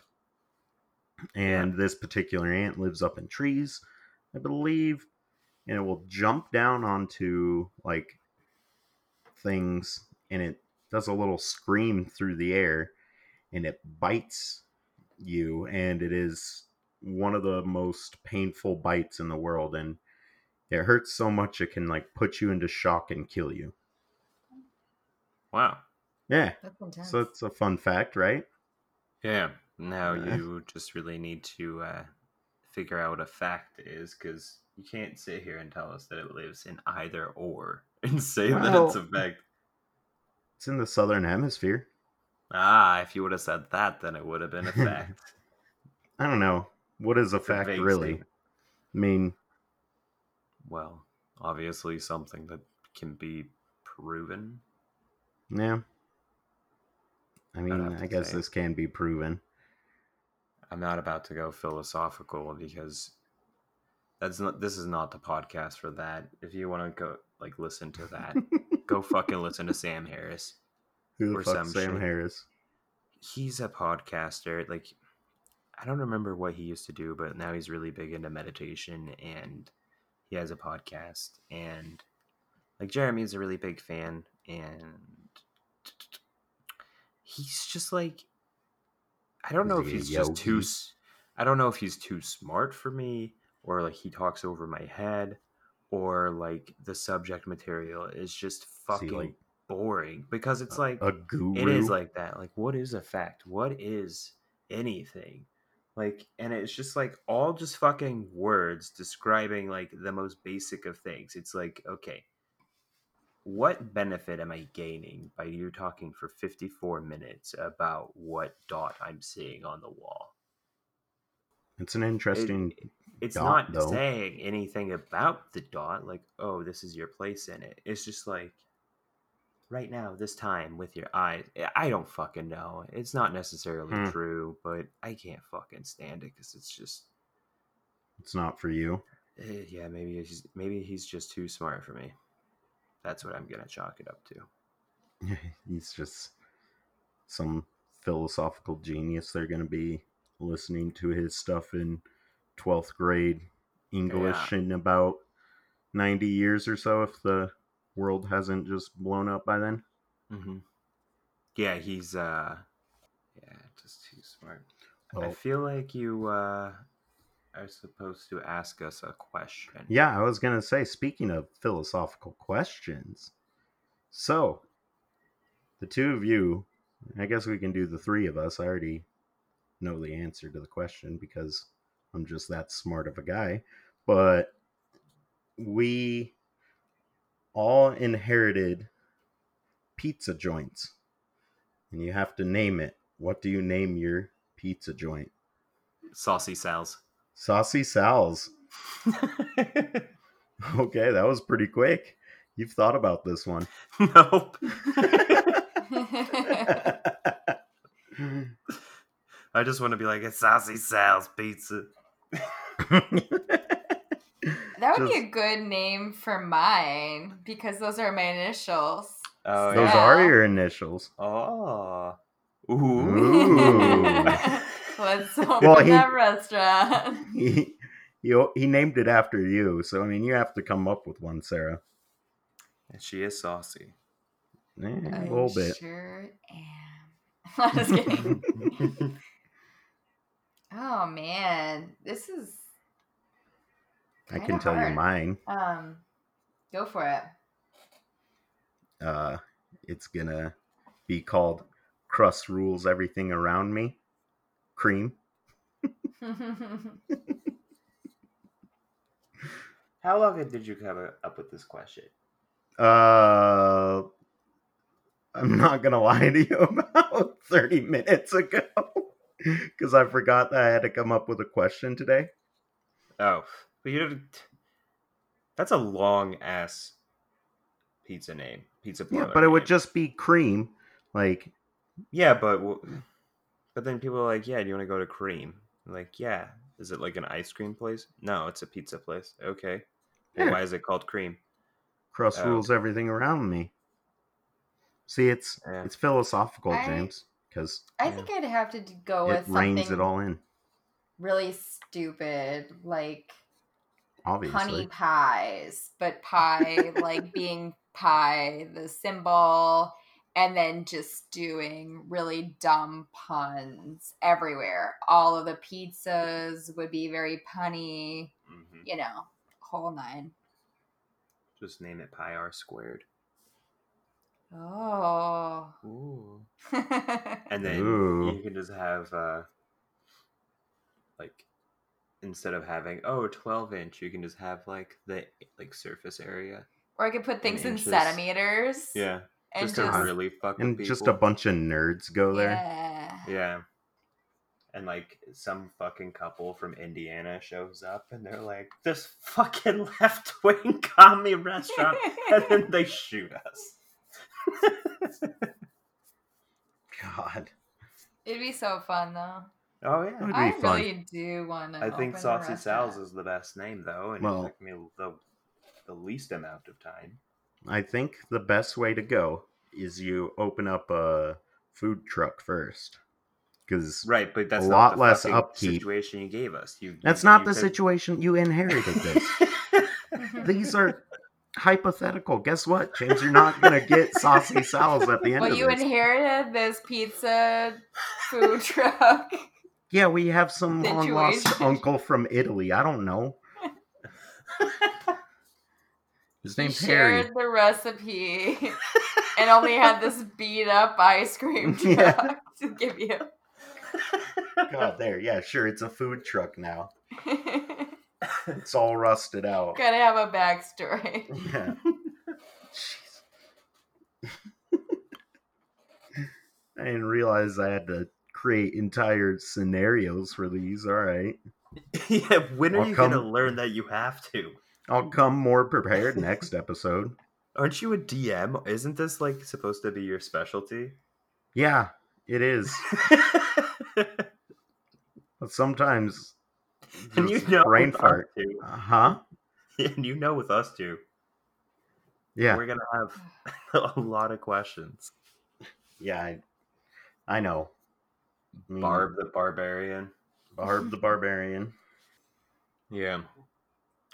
and this particular ant lives up in trees, I believe, and it will jump down onto like things, and it does a little scream through the air, and it bites you, and it is one of the most painful bites in the world, and it hurts so much it can like put you into shock and kill you. Wow. Yeah, That's so it's a fun fact, right? Yeah. Now Yeah. you just really need to uh, figure out what a fact is because You can't sit here and tell us that it lives in either or [laughs] and say that it's a fact. It's in the southern hemisphere. Ah, if you would have said that, then it would have been a fact. [laughs] I don't know. What is a It's fact vague really? statement. I mean, well, obviously something that can be proven. yeah. I mean, I guess say. this can be proven. I'm not about to go philosophical because that's not this is not the podcast for that. If you want to go like listen to that, [laughs] go fucking listen to Sam Harris. Who the Or Sam shit. Harris? He's a podcaster. Like I don't remember what he used to do, but now he's really big into meditation and he has a podcast and like Jeremy's a really big fan and he's just like I don't know if he's just too I don't know if he's too smart for me or like he talks over my head or like the subject material is just fucking like, boring because it's like A guru. it is like that. Like, what is a fact? What is anything? Like, and it's just like all just fucking words describing like the most basic of things. It's like, okay, what benefit am I gaining by you talking for 54 minutes about what dot I'm seeing on the wall? It's an interesting. It's dot, not though. saying anything about the dot, like, oh, this is your place in it. It's just like, right now, this time with your eyes. I don't fucking know. It's not necessarily Hmm. true, but I can't fucking stand it because it's just, It's not for you. eh, yeah, maybe he's maybe he's just too smart for me. That's what I'm gonna chalk it up to. [laughs] He's just some philosophical genius. They're going to be listening to his stuff in 12th grade English in about 90 years or so if the world hasn't just blown up by then. Mm-hmm. Yeah, he's uh, yeah, just too smart. I feel like you uh are supposed to ask us a question. Yeah, I was going to say, speaking of philosophical questions, so the two of you, I guess we can do the three of us. I already know the answer to the question because I'm just that smart of a guy. But we all inherited pizza joints, and you have to name it. What do you name your pizza joint? Saucy Sal's. Saucy Sal's. [laughs] Okay, that was pretty quick. You've thought about this one. nope. [laughs] I just want to be like, it's Saucy Sal's pizza. [laughs] That would be a good name for mine because those are my initials. Oh, Those Yeah. are your initials. Oh. Ooh. Ooh. Let's [laughs] open Well, he- that restaurant. [laughs] He, he, he named it after you, so I mean, you have to come up with one, Sarah. And she is saucy. Eh, a I little bit. Sure am. [laughs] I'm just kidding. Oh man, this is. I can tell you mine. Um, go for it. Uh, it's gonna be called "Crust Rules Everything Around Me." Cream. How long did you come up with this question? Uh, I'm not gonna lie to you. [laughs] About 30 minutes ago, [laughs] because I forgot that I had to come up with a question today. Oh, but you didn't. That's a long ass pizza name. Pizza Yeah, but it would just be cream. Like, Yeah, but w- but then people are like, yeah, do you want to go to Cream? I'm like, yeah. Is it like an ice cream place? No, it's a pizza place. Okay. Yeah. why is it called Cream? Cross Oh. rules everything around me. See, it's Yeah. it's philosophical, I- James, because I Yeah. think I'd have to go it with reins something it all in. really stupid, like Obviously, honey pies, but pie like being pie, the symbol, and then just doing really dumb puns everywhere. All of the pizzas would be very punny, hmm you know, whole nine. Just name it Pi R squared. Oh. [laughs] Ooh. [laughs] And then Ooh. you can just have uh like instead of having oh 12 inch, you can just have like the like surface area. Or I could put things in inches. centimeters. Yeah, And just, just, to really fuck and people. just a bunch of nerds go there. yeah. Yeah. And like some fucking couple from Indiana shows up and they're like, this fucking [laughs] left wing commie restaurant. and then [laughs] they shoot us. God, It'd be so fun though. oh, yeah. Would be I fun. really do want to. I think Saucy Sal's is the best name though, and Well- it took me the, the least amount of time. I think the best way to go is you open up a food truck first, because Right, but that's A not lot the less fucking upkeep. situation you gave us. You that's you- not you the could- situation you inherited. This [laughs] these are hypothetical. Guess what, James? You're not gonna get saucy sal's at the end Well, of you this. inherited this pizza food truck. yeah, we have some [laughs] long lost uncle from Italy. I don't know. [laughs] His He name's Harry. shared the recipe [laughs] and only had this beat up ice cream [laughs] truck Yeah. [laughs] to give you. God, there. Yeah, sure. It's a food truck now. It's all rusted out. Gotta have a backstory. Yeah. Jeez. I didn't realize I had to create entire scenarios for these. All right. yeah, when are I'll you come- gonna learn that you have to? I'll come more prepared next episode. [laughs] Aren't you a DM? Isn't this like supposed to be your specialty? Yeah, it is. [laughs] But sometimes and you know brain fart. Uh huh. [laughs] and you know with us two, Yeah. we're gonna have a lot of questions. Yeah. I, I know. Barb the barbarian. Barb the barbarian. Yeah.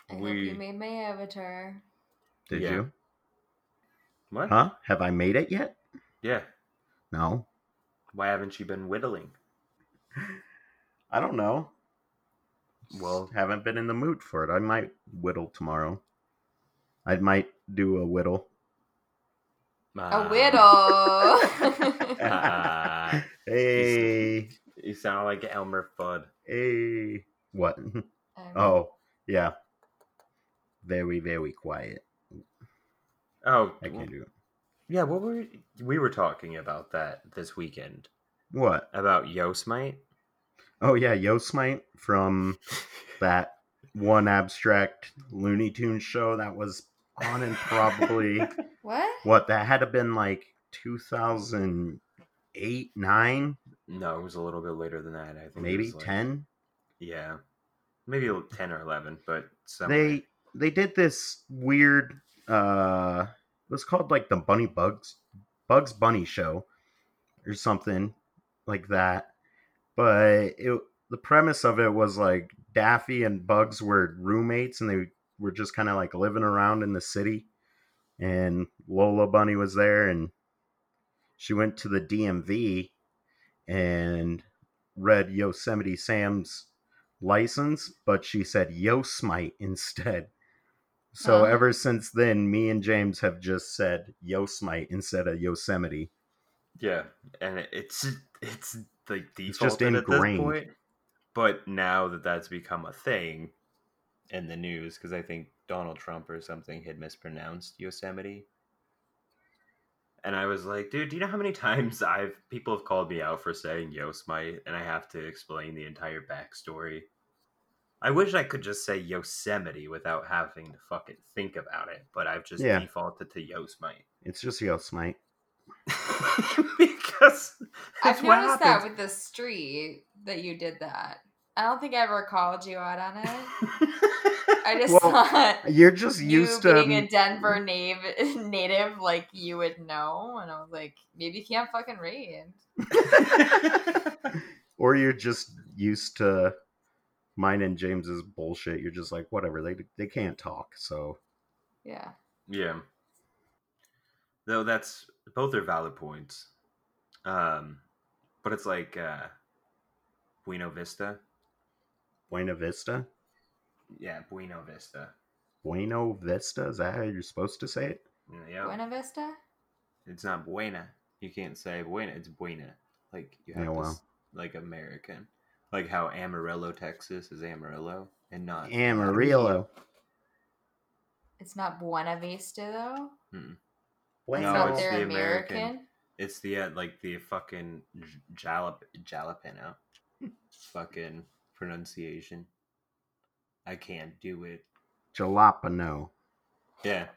I hope you made my avatar. Did Yeah. you? what? Huh? Have I made it yet? Yeah. No. Why haven't you been whittling? I don't know. Well- Just haven't been in the mood for it. I might whittle tomorrow. I might do a whittle. A Ah. whittle. [laughs] [laughs] Ah. Hey, you sound like Elmer Fudd. hey. What? Um, [laughs] Oh, yeah. Very, very quiet. Oh, I can't do it. yeah. What were we were talking about that this weekend What? about Yosemite? Oh, yeah, Yosemite from [laughs] that one abstract Looney Tunes show that was on and probably [laughs] what? what that had to been like 2008 9 No, it was a little bit later than that. I think maybe was like- 10 Yeah, maybe ten or eleven, but somewhere. they they did this weird uh it was called like the bunny bugs bugs bunny show or something like that but it the premise of it was like daffy and bugs were roommates and they were just kind of like living around in the city and lola bunny was there and she went to the dmv and read yosemite sam's license, but she said Yosemite [laughs] instead. So ever since then, me and James have just said Yosemite instead of Yosemite. yeah, and it- it's it's like It's defaulted just at this ingrained. point. But now that that's become a thing in the news, because I think Donald Trump or something had mispronounced Yosemite. And I was like, dude, do you know how many [laughs] times I've people have called me out for saying Yosemite and I have to explain the entire backstory? I wish I could just say Yosemite without having to fucking think about it, but I've just Yeah. defaulted to Yosemite. [laughs] It's just Yosemite. because I've what noticed that with the street that you did that. I don't think I ever called you out on it. I just Well, thought You're just you used to being a Denver native, [laughs] native, like you would know, and I was like, maybe you can't fucking read. [laughs] or you're just used to mine and James's bullshit. You're just like, whatever, they they can't talk, so Yeah. Yeah. Though that's both are valid points. Um but it's like uh Buena Vista. Buena Vista? Yeah, Buena Vista. Buena Vista? Is that how you're supposed to say it? Yeah. Buena Vista. It's not buena. You can't say buena, it's buena. Like you have Yeah, to well. s- like American. Like how Amarillo, Texas is Amarillo and not Amarillo. It's not Buena Vista though. Mm. It's No, not it's the American. American. It's the uh, like the fucking jalap jalapeno [laughs] fucking pronunciation. I can't do it. Jalapeno. Yeah,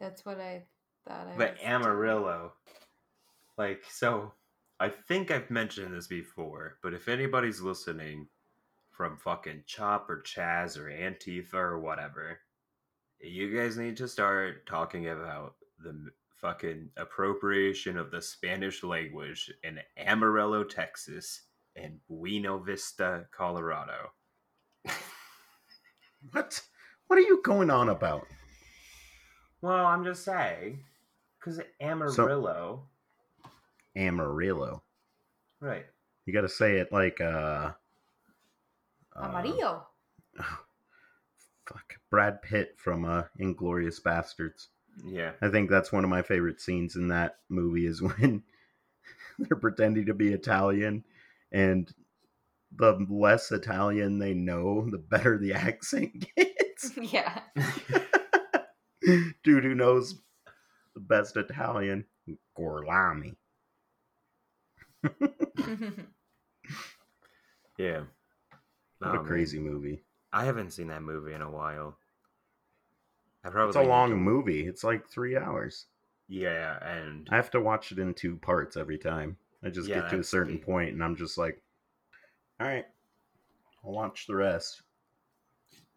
That's what I thought. I but was Amarillo, like so. I think I've mentioned this before, but if anybody's listening from fucking Chop or Chaz or Antifa or whatever, you guys need to start talking about the fucking appropriation of the Spanish language in Amarillo, Texas, and Buena Vista, Colorado. [laughs] What? What are you going on about? Well, I'm just saying, because Amarillo, Amarillo. right? You got to say it like uh, uh Amarillo. [sighs] fuck Brad Pitt from uh Inglourious Basterds. Yeah, I think that's one of my favorite scenes in that movie is [laughs] when they're pretending to be Italian and the less Italian they know, the better the [laughs] accent gets. [laughs] yeah. Dude who knows the best Italian, Gorlami. [laughs] yeah. What Oh, a crazy movie. I haven't seen that movie in a while. I probably It's a need long to- movie. It's like three hours. Yeah, and I have to watch it in two parts every time. I just Yeah, get to a certain point and I'm just like, all right, I'll watch the rest.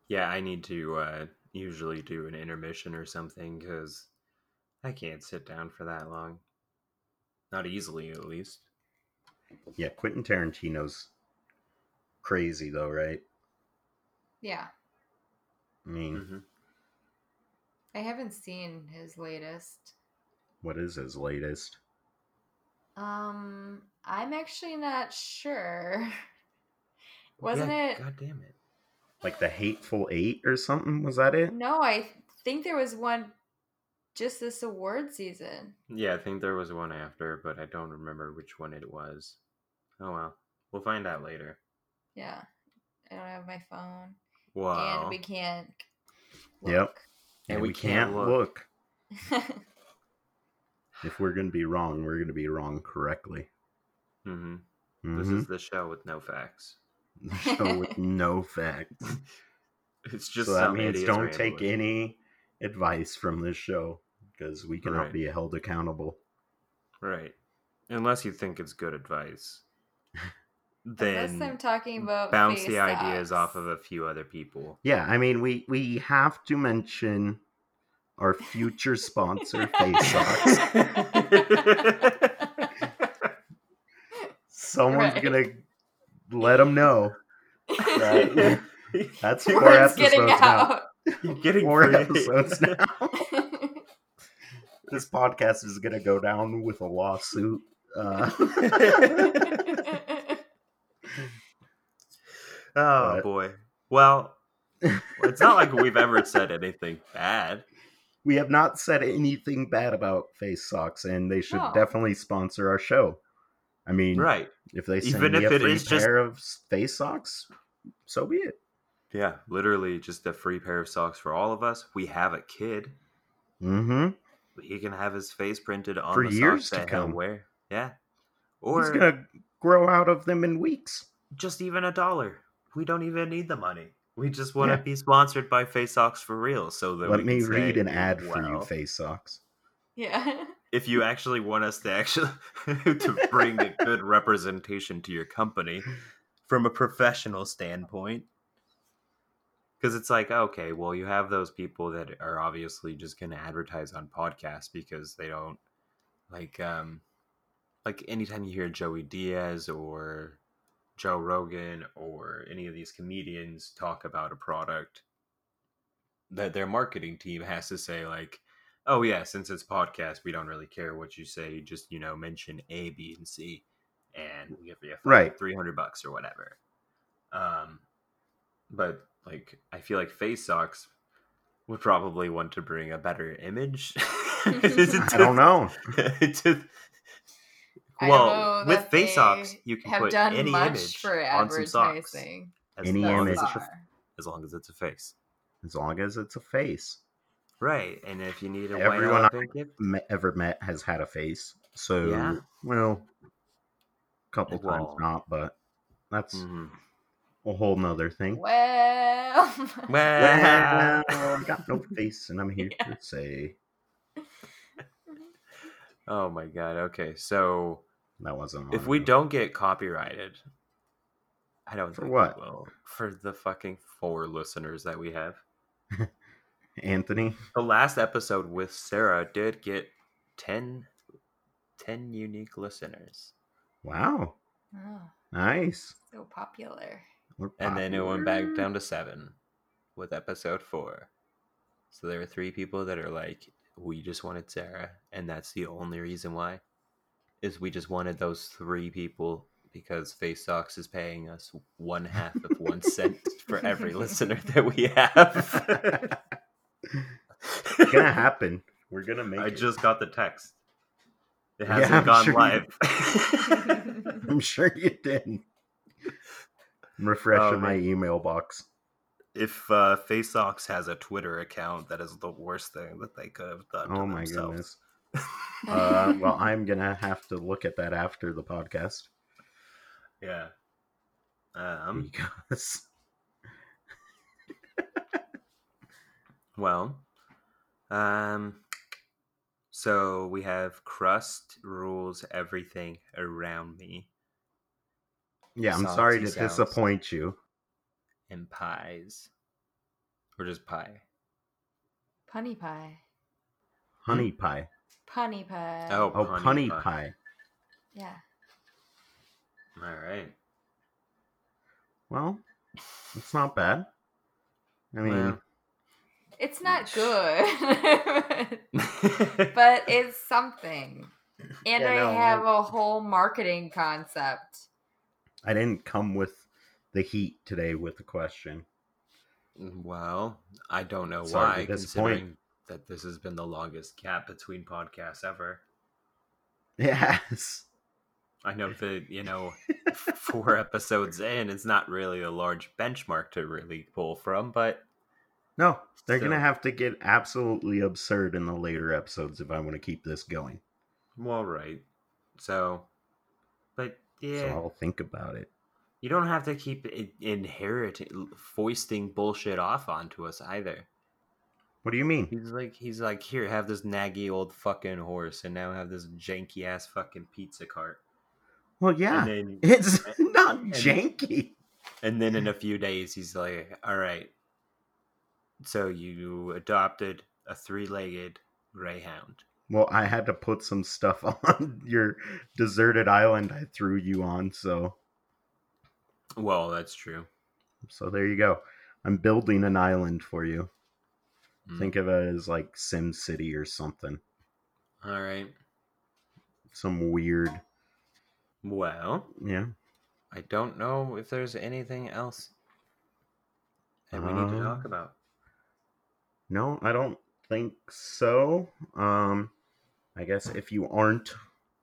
yeah, I need to uh, usually do an intermission or something because I can't sit down for that long. Not easily, at least. Yeah, Quentin Tarantino's crazy though, right? yeah. I mean, hmm I haven't seen his latest. what is his latest? Um, I'm actually not sure. [laughs] Wasn't Yeah, it? God damn it! Like the Hateful Eight or something? Was that it? No, I think there was one just this award season. Yeah, I think there was one after, but I don't remember which one it was. Oh well, we'll find out later. Yeah. I don't have my phone. Wow. And we can't. Look. Yep. look. And, we we, can't can't, look. look. [laughs] If we're gonna be wrong, we're gonna be wrong correctly. hmm This Mhm. is the show with no facts. The show with [laughs] no facts. It's just so that some means don't take any advice from this show because we cannot Right. be held accountable. Right. Unless you think it's good advice. [laughs] Unless I'm talking about bounce face the ideas off of a few other people. Yeah, I mean we we have to mention our future sponsor, Face [laughs] Socks. [laughs] Someone's Right. gonna let them know. Right. That's four Word's episodes getting now. Out. [laughs] You're getting Four pretty- episodes [laughs] now. [laughs] this podcast is gonna go down with a lawsuit. Uh, oh But- boy. Well, it's not like we've ever said anything bad. we have not said anything bad about Face Socks, and they should No. definitely sponsor our show. I mean, Right. if they send Even me if a it free is just- pair of Face Socks, so be it. Yeah, literally just a free pair of socks for all of us. We have a kid. Mm-hmm. He can have his face printed on For the years socks to that he'll come. wear. Yeah. Or He's gonna grow out of them in weeks. just even a dollar. We don't even need the money. We just want to Yeah. be sponsored by Face Socks for real. So that Let we me can read say, an ad for you, Face Socks. yeah. [laughs] If you actually want us to actually [laughs] to bring a good representation to your company from a professional standpoint, because it's like okay, well, you have those people that are obviously just going to advertise on podcasts because they don't like um like anytime you hear Joey Diaz or Joe Rogan or any of these comedians talk about a product that their marketing team has to say like oh yeah since it's podcast we don't really care what you say just you know mention a b and c and we give you Right. 300 bucks or whatever um but like i feel like face socks would probably want to bring a better image [laughs] I don't know. [laughs] to I don't well, know with face socks, you can have put done any much image for on some socks. As Any long image. as it's a- far. as long as it's a face. As long as it's a face. Right, and if you need a white Everyone elephant gift, ever met has had a face. So, Yeah. well, a couple times not, but that's mhm. A whole nother thing. Well, [laughs] well, Well, I got no [laughs] face, and I'm here to say [laughs] oh my god. Okay, so that wasn't. if we enough. don't get copyrighted, I don't For think what? we will. For the fucking four listeners that we have. Anthony, The last episode with Sarah did get 10, 10 unique listeners. wow, oh, nice. so popular. And then it went back down to seven with episode four. So there are three people that are like, we just wanted Sarah, and that's the only reason why. Is we just wanted those three people because Face Socks is paying us one half of one cent [laughs] for every listener that we have. It's gonna happen. We're gonna make I it. just got the text. It hasn't I'm gone sure you- live. [laughs] I'm sure you did. [laughs] I'm refreshing Oh, my email box. if uh, Face Socks has a Twitter account, that is the worst thing that they could have done. to Oh my themselves. goodness. [laughs] Uh, well, I'm gonna have to look at that after the podcast Yeah. Um. because [laughs] Well. Um. So we have crust rules everything around me, yeah, I'm sorry to disappoint you. and pies, or just pie. Punny pie. Honey pie. Punny pie. Oh, Oh, punny punny pie. pie. Yeah. All right. Well, it's not bad. I mean, Well. It's not good. [laughs] [laughs] but it's something. And Yeah, I no, have a whole marketing concept. I didn't come with the heat today with the question. Mm, well, I don't know Sorry why, to considering that this has been the longest gap between podcasts ever. Yes. I know that, you know, [laughs] four episodes in, it's not really a large benchmark to really pull from, but No, they're gonna have to get absolutely absurd in the later episodes if I want to keep this going. well, right. So, but yeah, So I'll think about it. you don't have to keep inheriting, foisting bullshit off onto us either. What do you mean? He's like, he's like, here, have this naggy old fucking horse, and now have this janky ass fucking pizza cart. Well, yeah, then, [laughs] it's [laughs] not and- janky. and then in a few days, he's like, all right, so you adopted a three-legged greyhound. Well, I had to put some stuff [laughs] on your deserted island I threw you on, so Well, that's true. so there you go. I'm building an island for you. Mm. Think of it as like Sim City or something. All right. Some weird, Well, yeah. I don't know if there's anything else that we need to talk Um, about. No, I don't think so. Um, I guess if you aren't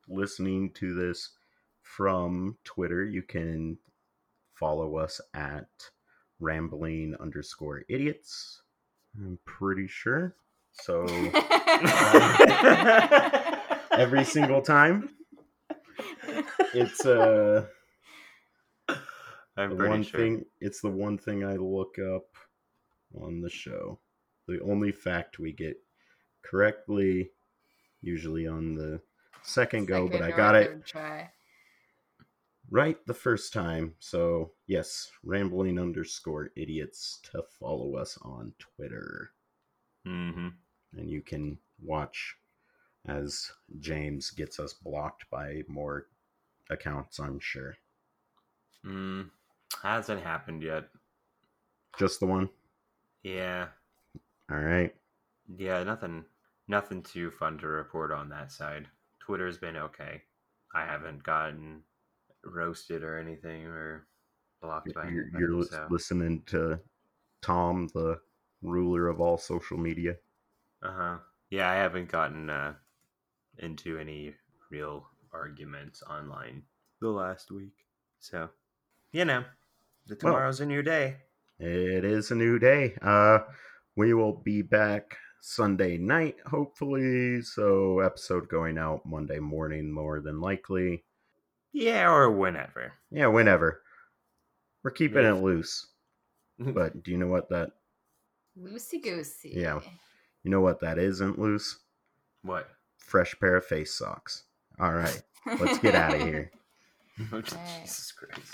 listening to this from Twitter, you can follow us at rambling underscore idiots. I'm pretty sure. So [laughs] [laughs] every single time, it's uh [laughs] I'm the pretty one sure. thing. It's the one thing I look up on the show. The only fact we get correctly, usually on the second go, but I got it Try. right the first time. So yes, rambling underscore idiots to follow us on Twitter, Mm-hmm. and you can watch as James gets us blocked by more accounts. I'm sure. Mm, hasn't happened yet. Just the one. Yeah, All right. yeah, nothing, nothing too fun to report on that side. Twitter's been okay. I haven't gotten roasted or anything or blocked by You're, you're so. listening to Tom, the ruler of all social media. Uh huh. Yeah, I haven't gotten uh, into any real arguments online the last week. So, you know, the tomorrow's a new day. It is a new day. Uh, we will be back Sunday night, hopefully. So, episode going out Monday morning, more than likely. Yeah, or whenever. Yeah, whenever. We're keeping Yeah. it loose. [laughs] But do you know what that? Loosey goosey. Yeah. You know what that isn't loose? what? Fresh pair of face socks. All right, let's get out of here. [laughs] Oh, Jesus Christ.